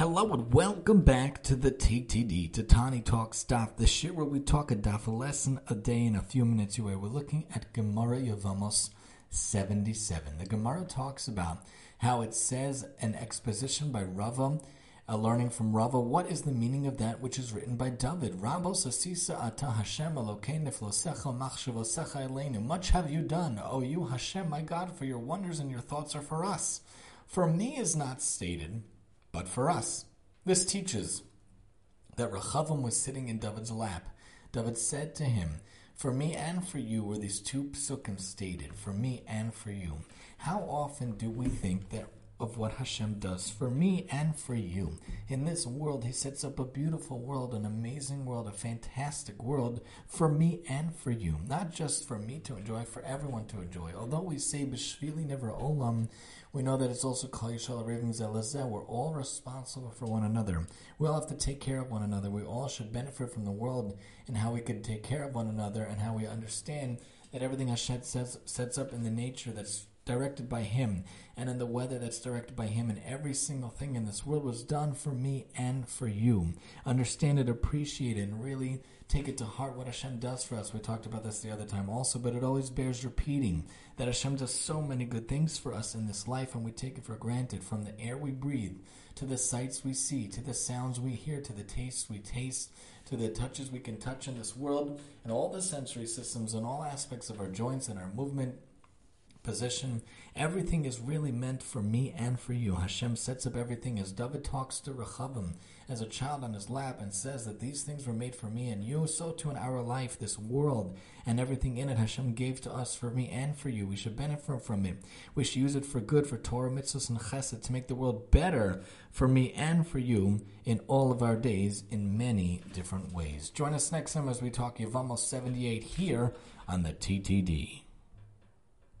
Hello and welcome back to the TTD, to Tani Talk Stuff, the shit where we talk a daf a lesson a day in a few minutes away. We're looking at Gemara Yevamos 77. The Gemara talks about how it says an exposition by Rava, a learning from Rava, what is the meaning of that which is written by David? Rabos asisa ata Hashem Elokein neflosecha machshavosecha eleinu. Much have you done, O you Hashem, my God, for your wonders and your thoughts are for us. For me is not stated but for us. This teaches that Rechavam was sitting in David's lap. David said to him, For me and for you were these two psukim stated, for me and for you. How often do we think that of what Hashem does for me and for you. In this world, He sets up a beautiful world, an amazing world, a fantastic world for me and for you. Not just for me to enjoy, for everyone to enjoy. Although we say B'shvili nivra olam, we know that it's also Kal Yishal Zelazeh. We're all responsible for one another. We all have to take care of one another. We all should benefit from the world and how we could take care of one another and how we understand that everything Hashem sets up in the nature that's directed by Him, and in the weather that's directed by Him, and every single thing in this world was done for me and for you. Understand it, appreciate it, and really take it to heart what Hashem does for us. We talked about this the other time also, but it always bears repeating that Hashem does so many good things for us in this life, and we take it for granted from the air we breathe, to the sights we see, to the sounds we hear, to the tastes we taste, to the touches we can touch in this world, and all the sensory systems and all aspects of our joints and our movement position. Everything is really meant for me and for you. Hashem sets up everything as David talks to Rechavam as a child on his lap and says that these things were made for me and you. So too in our life, this world and everything in it, Hashem gave to us for me and for you. We should benefit from it. We should use it for good, for Torah, mitzvahs, and chesed to make the world better for me and for you in all of our days in many different ways. Join us next time as we talk Yevamos 78 here on the TTD.